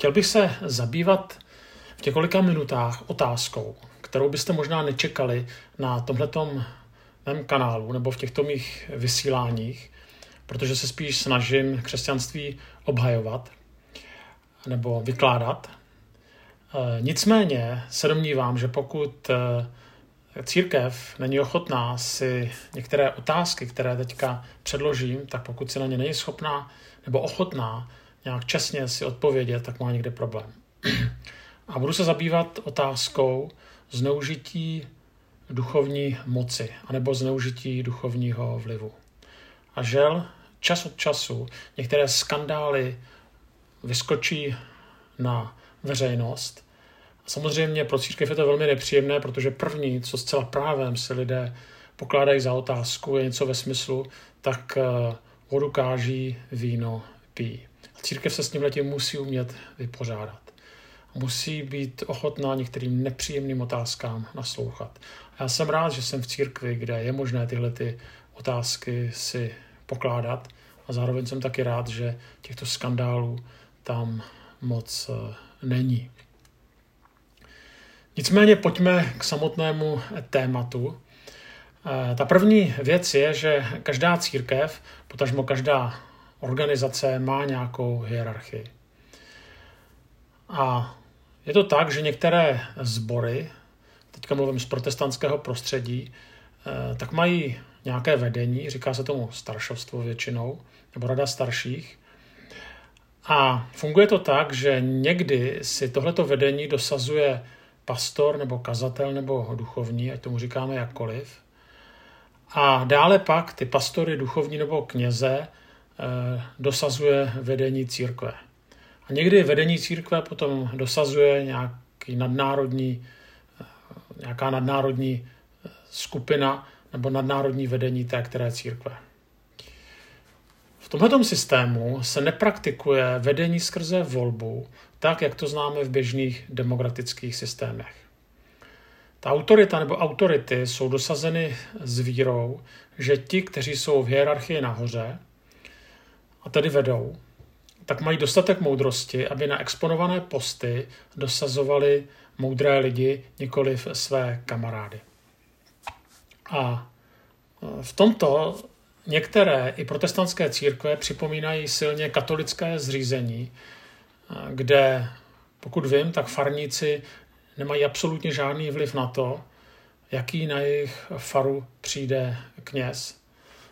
Chtěl bych se zabývat v několika minutách otázkou, kterou byste možná nečekali na tomhletom mém kanálu nebo v těchto mých vysíláních, protože se spíš snažím křesťanství obhajovat nebo vykládat. E, nicméně se domnívám, že pokud e, církev není ochotná si některé otázky, které teďka předložím, tak pokud si na ně není schopná nebo ochotná nějak čestně si odpovědět, tak má někde problém. A budu se zabývat otázkou zneužití duchovní moci anebo zneužití duchovního vlivu. A žel, čas od času některé skandály vyskočí na veřejnost. Samozřejmě pro církev je to velmi nepříjemné, protože první, co zcela právem si lidé pokládají za otázku, je něco ve smyslu, tak eh, vodu káží, víno pí. Církev se s tím letím musí umět vypořádat. Musí být ochotná některým nepříjemným otázkám naslouchat. Já jsem rád, že jsem v církvi, kde je možné tyhle ty otázky si pokládat a zároveň jsem taky rád, že těchto skandálů tam moc eh, není. Nicméně pojďme k samotnému tématu. Eh, ta první věc je, že každá církev, potažmo každá organizace má nějakou hierarchii. A je to tak, že některé sbory, teďka mluvím z protestantského prostředí, eh, tak mají nějaké vedení, říká se tomu staršovstvo většinou, nebo rada starších. A funguje to tak, že někdy si tohleto vedení dosazuje pastor nebo kazatel nebo duchovní, ať tomu říkáme jakkoliv. A dále pak ty pastory, duchovní nebo kněze dosazuje vedení církve. A někdy vedení církve potom dosazuje nějaký nadnárodní, eh, nějaká nadnárodní eh, skupina nebo nadnárodní vedení té které církve. V tomto systému se nepraktikuje vedení skrze volbu, tak jak to známe v běžných demokratických systémech. Ta autorita nebo autority jsou dosazeny s vírou, že ti, kteří jsou v hierarchii nahoře a tedy vedou, tak mají dostatek moudrosti, aby na exponované posty dosazovali moudré lidi, nikoli své kamarády. A e, v tomto některé i protestantské církve připomínají silně katolické zřízení, e, kde, pokud vím, tak farníci nemají absolutně žádný vliv na to, jaký na jejich faru přijde kněz.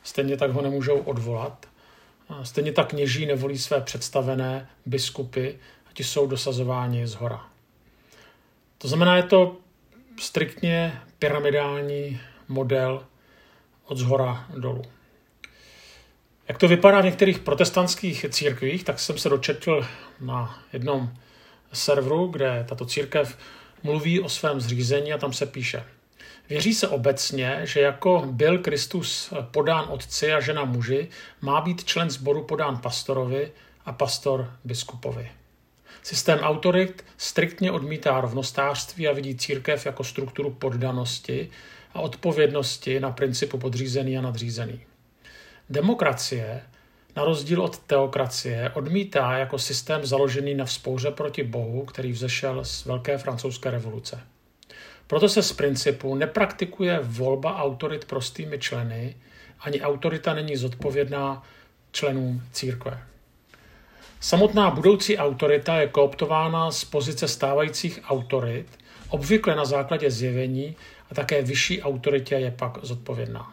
Stejně tak ho nemůžou odvolat. Stejně tak kněží nevolí své představené biskupy a ti jsou dosazováni z hora. To znamená, je to striktně pyramidální model od zhora dolů. Jak to vypadá v některých protestantských církvích, tak jsem se dočetl na jednom serveru, kde tato církev mluví o svém zřízení a tam se píše – Věří se obecně, že jako byl Kristus podán otci a žena muži, má být člen sboru podán pastorovi a pastor biskupovi. Systém autorit striktně odmítá rovnostářství a vidí církev jako strukturu poddanosti a odpovědnosti na principu podřízený a nadřízený. Demokracie, na rozdíl od teokracie, odmítá jako systém založený na vzpouře proti Bohu, který vzešel z Velké francouzské revoluce. Proto se z principu nepraktikuje volba autorit prostými členy, ani autorita není zodpovědná členům církve. Samotná budoucí autorita je kooptována z pozice stávajících autorit, obvykle na základě zjevení a také vyšší autoritě je pak zodpovědná.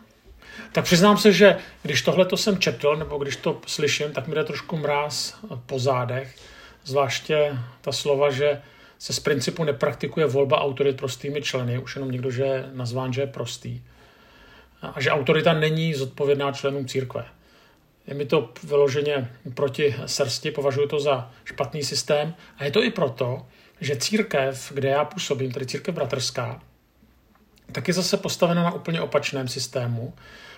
Tak přiznám se, že když tohle to jsem četl, nebo když to slyším, tak mi jde trošku mráz po zádech, zvláště ta slova, že se z principu nepraktikuje volba autorit prostými členy, už jenom někdo, že je nazván, že je prostý. A že autorita není zodpovědná členům církve. Je mi to vyloženě proti srsti, považuji to za špatný systém. A je to i proto, že církev, kde já působím, tedy církev bratrská, tak je zase postavena na úplně opačném systému.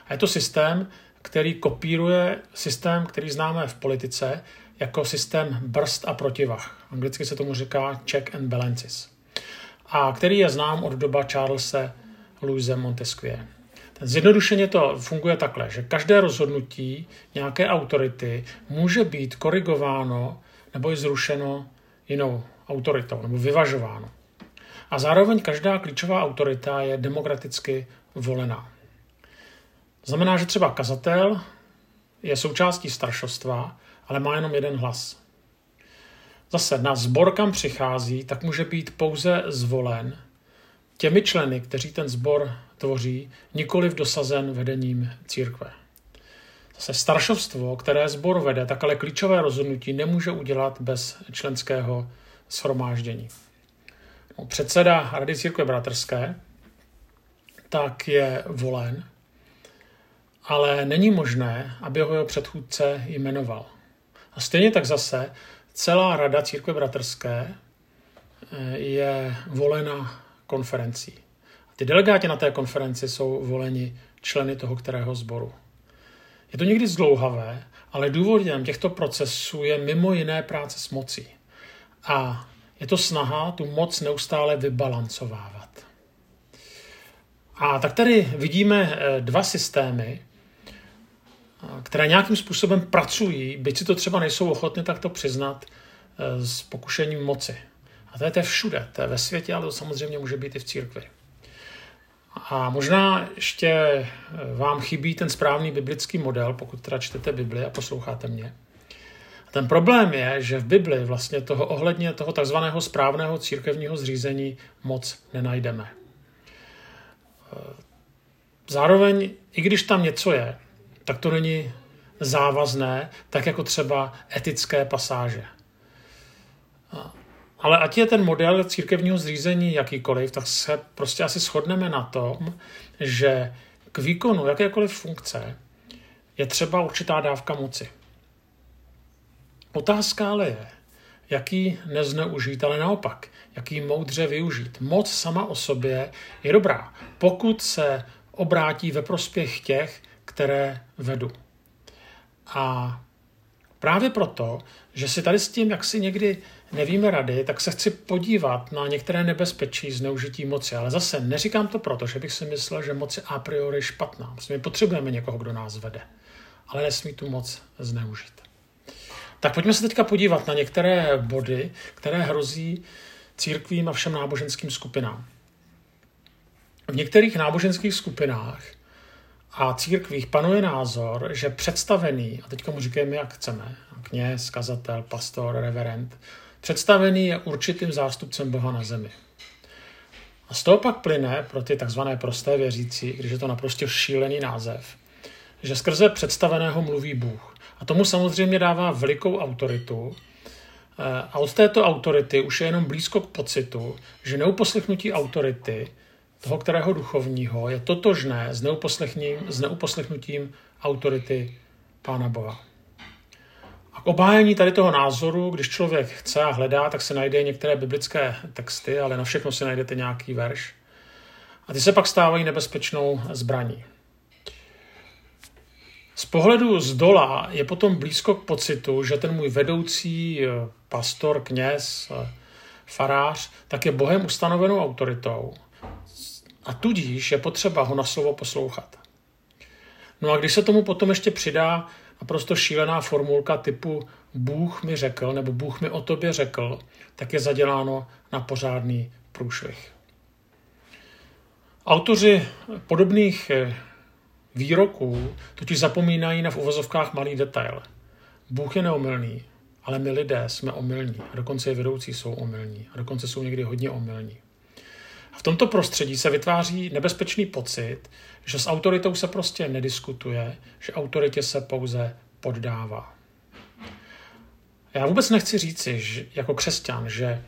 A je to systém, který kopíruje systém, který známe v politice, jako systém brzd a protivah. Anglicky se tomu říká check and balances. A který je znám od doba Charlesa Louise Montesquieu. Ten zjednodušeně to funguje takhle, že každé rozhodnutí nějaké autority může být korigováno nebo i zrušeno jinou autoritou nebo vyvažováno. A zároveň každá klíčová autorita je demokraticky volená. Znamená, že třeba kazatel je součástí staršostva, ale má jenom jeden hlas. Zase na zbor, kam přichází, tak může být pouze zvolen těmi členy, kteří ten sbor tvoří, nikoli v dosazen vedením církve. Zase staršovstvo, které sbor vede, tak ale klíčové rozhodnutí nemůže udělat bez členského shromáždění. No, předseda Rady církve bratrské tak je volen, ale není možné, aby ho jeho předchůdce jmenoval. A stejně tak zase celá Rada církve bratrské eh, je volena konferencí. A ty delegáti na té konferenci jsou voleni členy toho kterého sboru. Je to někdy zdlouhavé, ale důvodem těchto procesů je mimo jiné práce s mocí. A je to snaha tu moc neustále vybalancovávat. A tak tady vidíme eh, dva systémy, které nějakým způsobem pracují, byť si to třeba nejsou ochotny takto přiznat, eh, s pokušením moci. A to je to všude, to je ve světě, ale to samozřejmě může být i v církvi. A možná ještě eh, vám chybí ten správný biblický model, pokud teda čtete Bibli a posloucháte mě. A ten problém je, že v Bibli vlastně toho ohledně toho takzvaného správného církevního zřízení moc nenajdeme. Eh, zároveň, i když tam něco je, tak to není závazné, tak jako třeba etické pasáže. Ale ať je ten model církevního zřízení jakýkoliv, tak se prostě asi shodneme na tom, že k výkonu jakékoliv funkce je třeba určitá dávka moci. Otázka ale je, jaký nezneužít, ale naopak, jaký moudře využít. Moc sama o sobě je dobrá, pokud se obrátí ve prospěch těch, které vedu. A právě proto, že si tady s tím, jak si někdy nevíme rady, tak se chci podívat na některé nebezpečí zneužití moci. Ale zase neříkám to proto, že bych si myslel, že moc je a priori špatná. My potřebujeme někoho, kdo nás vede, ale nesmí tu moc zneužít. Tak pojďme se teďka podívat na některé body, které hrozí církvím a všem náboženským skupinám. V některých náboženských skupinách a církvích panuje názor, že představený, a teď mu říkáme, jak chceme, kněz, kazatel, pastor, reverend, představený je určitým zástupcem Boha na zemi. A z toho pak plyne pro ty takzvané prosté věřící, když je to naprosto šílený název, že skrze představeného mluví Bůh. A tomu samozřejmě dává velikou autoritu. Eh, a od této autority už je jenom blízko k pocitu, že neuposlechnutí autority toho kterého duchovního je totožné s s neuposlechnutím autority Pána Boha. A k obhájení tady toho názoru, když člověk chce a hledá, tak se najde některé biblické texty, ale na všechno si najdete nějaký verš. A ty se pak stávají nebezpečnou zbraní. Z pohledu z dola je potom blízko k pocitu, že ten můj vedoucí eh, pastor, kněz, eh, farář, tak je Bohem ustanovenou autoritou a tudíž je potřeba ho na slovo poslouchat. No a když se tomu potom ještě přidá naprosto šílená formulka typu Bůh mi řekl nebo Bůh mi o tobě řekl, tak je zaděláno na pořádný průšvih. Autoři podobných eh, výroků totiž zapomínají na v uvozovkách malý detail. Bůh je neomylný, ale my lidé jsme omylní a dokonce i vedoucí jsou omylní a dokonce jsou někdy hodně omylní. V tomto prostředí se vytváří nebezpečný pocit, že s autoritou se prostě nediskutuje, že autoritě se pouze poddává. Já vůbec nechci říci že, jako křesťan, že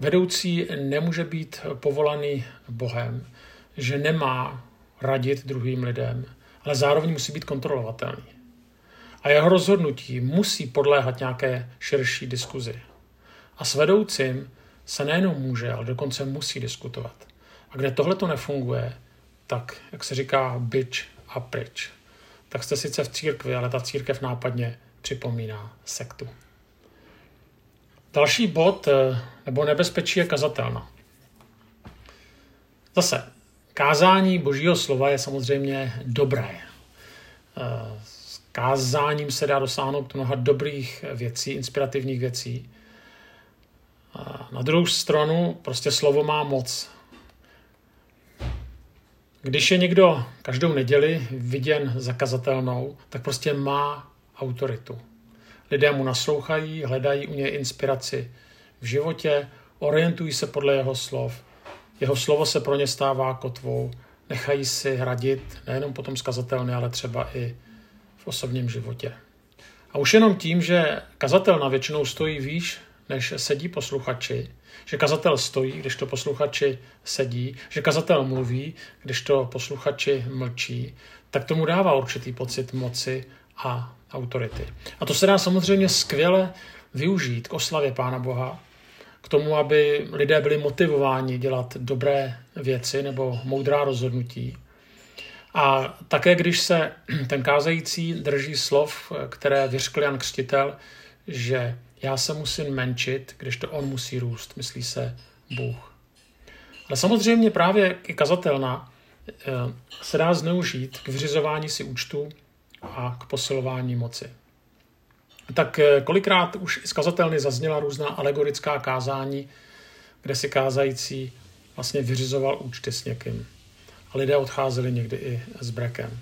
vedoucí nemůže být povolaný Bohem, že nemá radit druhým lidem, ale zároveň musí být kontrolovatelný. A jeho rozhodnutí musí podléhat nějaké širší diskuzi. A s vedoucím se nejenom může, ale dokonce musí diskutovat. A kde tohle to nefunguje, tak, jak se říká, byč a pryč. Tak jste sice v církvi, ale ta církev nápadně připomíná sektu. Další bod eh, nebo nebezpečí je kazatelna. Zase, kázání božího slova je samozřejmě dobré. Eh, s kázáním se dá dosáhnout mnoha dobrých věcí, inspirativních věcí. Na druhou stranu prostě slovo má moc. Když je někdo každou neděli viděn zakazatelnou, tak prostě má autoritu. Lidé mu naslouchají, hledají u něj inspiraci v životě, orientují se podle jeho slov. Jeho slovo se pro ně stává kotvou, nechají si hradit nejenom potom skazatelny, ale třeba i v osobním životě. A už jenom tím, že kazatel na většinou stojí výš, než sedí posluchači, že kazatel stojí, když to posluchači sedí, že kazatel mluví, když to posluchači mlčí, tak tomu dává určitý pocit moci a autority. A to se dá samozřejmě skvěle využít k oslavě Pána Boha, k tomu, aby lidé byli motivováni dělat dobré věci nebo moudrá rozhodnutí. A také, když se ten kázající drží slov, které vyřkl Jan Křtitel, že já se musím menšit, když to on musí růst, myslí se Bůh. Ale samozřejmě právě i kazatelna eh, se dá zneužít k vyřizování si účtu a k posilování moci. Tak eh, kolikrát už z kazatelny zazněla různá alegorická kázání, kde si kázající vlastně vyřizoval účty s někým. A lidé odcházeli někdy i s brekem.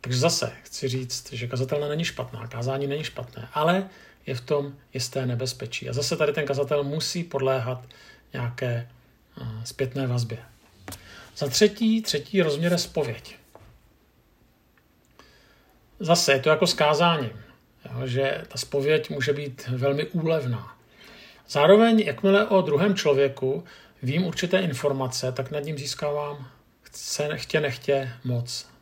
Takže zase chci říct, že kazatelna není špatná, kázání není špatné, ale je v tom jisté nebezpečí. A zase tady ten kazatel musí podléhat nějaké uh, zpětné vazbě. Za třetí, třetí rozměr je spověď. Zase je to jako s kázáním, jo, že ta spověď může být velmi úlevná. Zároveň, jakmile o druhém člověku vím určité informace, tak nad ním získávám chce, chtě nechtě moc.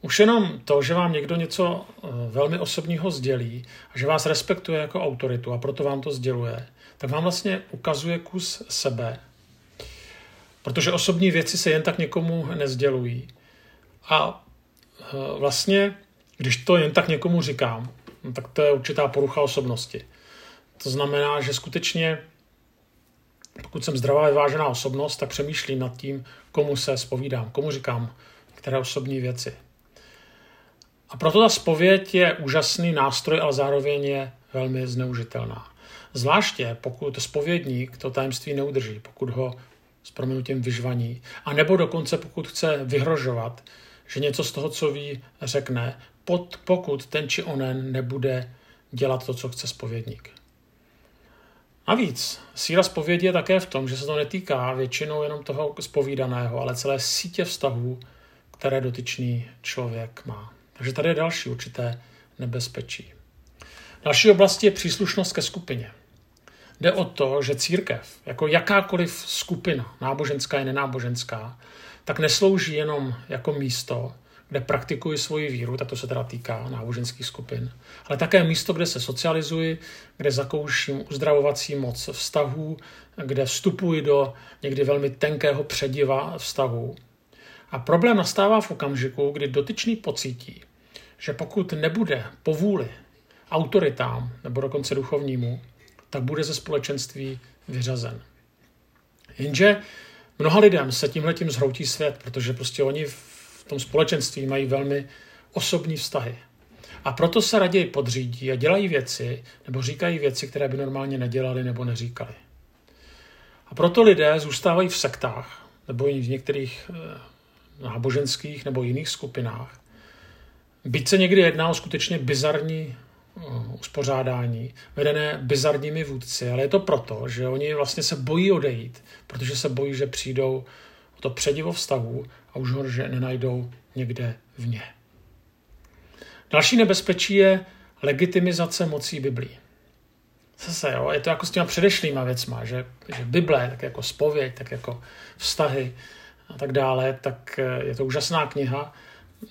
Už jenom to, že vám někdo něco eh, velmi osobního sdělí a že vás respektuje jako autoritu a proto vám to sděluje, tak vám vlastně ukazuje kus sebe. Protože osobní věci se jen tak někomu nezdělují. A eh, vlastně, když to jen tak někomu říkám, no tak to je určitá porucha osobnosti. To znamená, že skutečně, pokud jsem zdravá vyvážená osobnost, tak přemýšlím nad tím, komu se spovídám, komu říkám které osobní věci. A proto ta spověď je úžasný nástroj, ale zároveň je velmi zneužitelná. Zvláště pokud spovědník to tajemství neudrží, pokud ho s proměnutím vyžvaní, a nebo dokonce pokud chce vyhrožovat, že něco z toho, co ví, řekne, pod, pokud ten či onen nebude dělat to, co chce spovědník. Navíc síla spovědi je také v tom, že se to netýká většinou jenom toho spovídaného, ale celé sítě vztahů, které dotyčný člověk má. Takže tady je další určité nebezpečí. Další oblastí je příslušnost ke skupině. Jde o to, že církev, jako jakákoliv skupina, náboženská i nenáboženská, tak neslouží jenom jako místo, kde praktikuji svoji víru, tak to se teda týká náboženských skupin, ale také místo, kde se socializuji, kde zakouším uzdravovací moc vztahů, kde vstupuji do někdy velmi tenkého přediva vztahů. A problém nastává v okamžiku, kdy dotyčný pocítí, že pokud nebude povůli autoritám nebo dokonce duchovnímu, tak bude ze společenství vyřazen. Jenže mnoha lidem se tímhle tím zhroutí svět, protože prostě oni v tom společenství mají velmi osobní vztahy. A proto se raději podřídí a dělají věci, nebo říkají věci, které by normálně nedělali nebo neříkali. A proto lidé zůstávají v sektách, nebo v některých eh, náboženských nebo jiných skupinách, Byť se někdy jedná o skutečně bizarní eh, uspořádání, vedené bizarními vůdci, ale je to proto, že oni vlastně se bojí odejít, protože se bojí, že přijdou o to předivo vztahu a už ho že nenajdou někde vně. Další nebezpečí je legitimizace mocí Biblí. Zase, jo, je to jako s těma předešlýma věcma, že, že Bible, tak jako spověď, tak jako vztahy a tak dále, tak eh, je to úžasná kniha,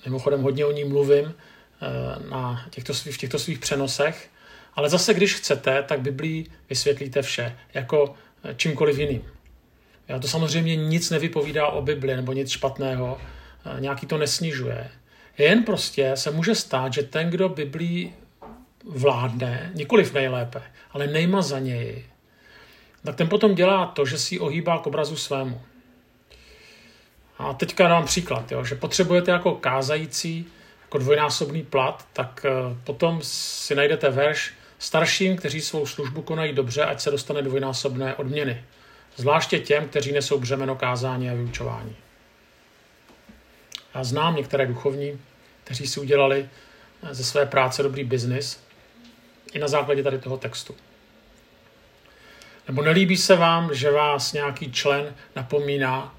Mimochodem hodně o ní mluvím eh, na těchto svých, v těchto svých přenosech, ale zase, když chcete, tak Biblii vysvětlíte vše, jako eh, čímkoliv jiným. Já to samozřejmě nic nevypovídá o Bibli nebo nic špatného, nějaký to nesnižuje. Jen prostě se může stát, že ten, kdo Biblii vládne, nikoliv nejlépe, ale nejma za něj, tak ten potom dělá to, že si ohýbá k obrazu svému. A teďka dám příklad, jo, že potřebujete jako kázající jako dvojnásobný plat, tak eh, potom si najdete verš Starším, kteří svou službu konají dobře, ať se dostane dvojnásobné odměny. Zvláště těm, kteří nesou břemeno kázání a vyučování. Já znám některé duchovní, kteří si udělali ze své práce dobrý biznis i na základě tady toho textu. Nebo nelíbí se vám, že vás nějaký člen napomíná,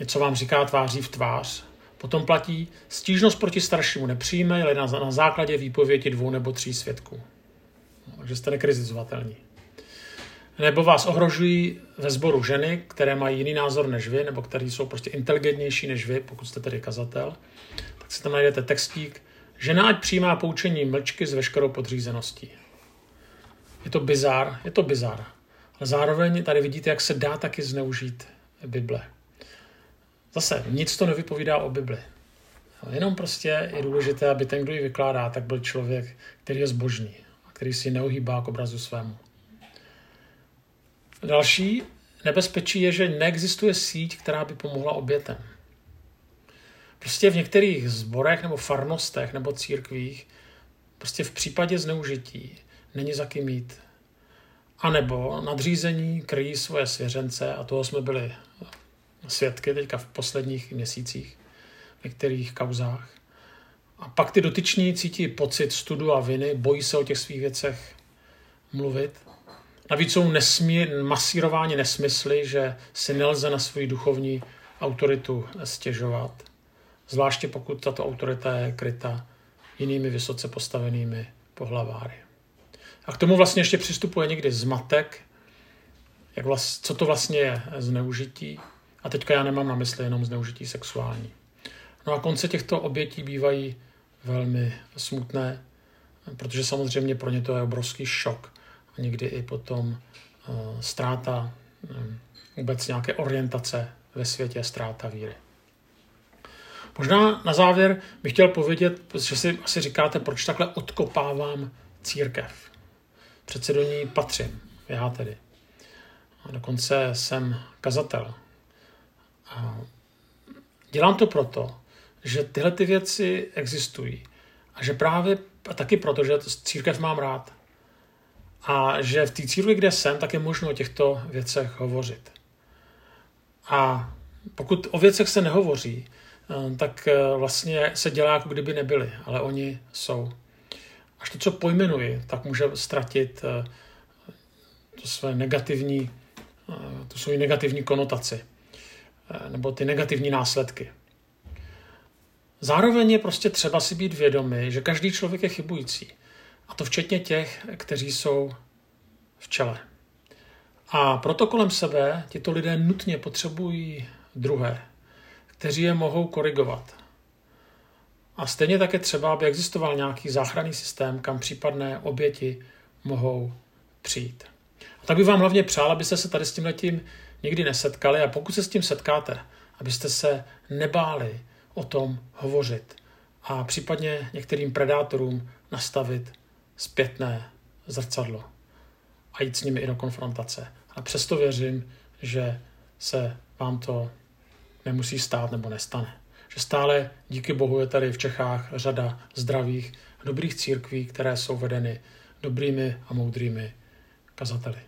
něco vám říká tváří v tvář, potom platí, stížnost proti staršímu nepřijme, ale na, na základě výpovědi dvou nebo tří svědků. No, takže jste nekrizizovatelní. Nebo vás ohrožují ve sboru ženy, které mají jiný názor než vy, nebo které jsou prostě inteligentnější než vy, pokud jste tedy kazatel, tak si tam najdete textík, žena ať přijímá poučení mlčky s veškerou podřízeností. Je to bizár, je to bizár. Ale zároveň tady vidíte, jak se dá taky zneužít Bible. Zase, nic to nevypovídá o Bibli. Jenom prostě je důležité, aby ten, kdo ji vykládá, tak byl člověk, který je zbožný a který si neohýbá k obrazu svému. Další nebezpečí je, že neexistuje síť, která by pomohla obětem. Prostě v některých zborech nebo farnostech nebo církvích prostě v případě zneužití není za kým mít. A nebo nadřízení kryjí svoje svěřence a toho jsme byli svědky teďka v posledních měsících v některých kauzách. A pak ty dotyční cítí pocit studu a viny, bojí se o těch svých věcech mluvit. Navíc jsou nesmí, masírováni nesmysly, že si nelze na svoji duchovní autoritu stěžovat. Zvláště pokud tato autorita je kryta jinými vysoce postavenými pohlaváry. A k tomu vlastně ještě přistupuje někdy zmatek, jak vlast, co to vlastně je zneužití. A teďka já nemám na mysli jenom zneužití sexuální. No a konce těchto obětí bývají velmi smutné, protože samozřejmě pro ně to je obrovský šok. A někdy i potom uh, ztráta um, vůbec nějaké orientace ve světě, ztráta víry. Možná na závěr bych chtěl povědět, že si asi říkáte, proč takhle odkopávám církev přece do ní patřím, já tedy. A dokonce jsem kazatel. Dělám to proto, že tyhle ty věci existují. A že právě a taky proto, že církev mám rád. A že v té církvi, kde jsem, tak je možno o těchto věcech hovořit. A pokud o věcech se nehovoří, eh, tak eh, vlastně se dělá, jako kdyby nebyly, ale oni jsou až to, co pojmenuji, tak může ztratit eh, to své negativní, tu svoji negativní konotaci nebo ty negativní následky. Zároveň je prostě třeba si být vědomý, že každý člověk je chybující. A to včetně těch, kteří jsou v čele. A proto kolem sebe tyto lidé nutně potřebují druhé, kteří je mohou korigovat, a stejně také třeba, aby existoval nějaký záchranný systém, kam případné oběti mohou přijít. A tak bych vám hlavně přál, abyste se tady s tím letím nikdy nesetkali a pokud se s tím setkáte, abyste se nebáli o tom hovořit a případně některým predátorům nastavit zpětné zrcadlo a jít s nimi i do konfrontace. A přesto věřím, že se vám to nemusí stát nebo nestane že stále díky Bohu je tady v Čechách řada zdravých, dobrých církví, které jsou vedeny dobrými a moudrými kazateli.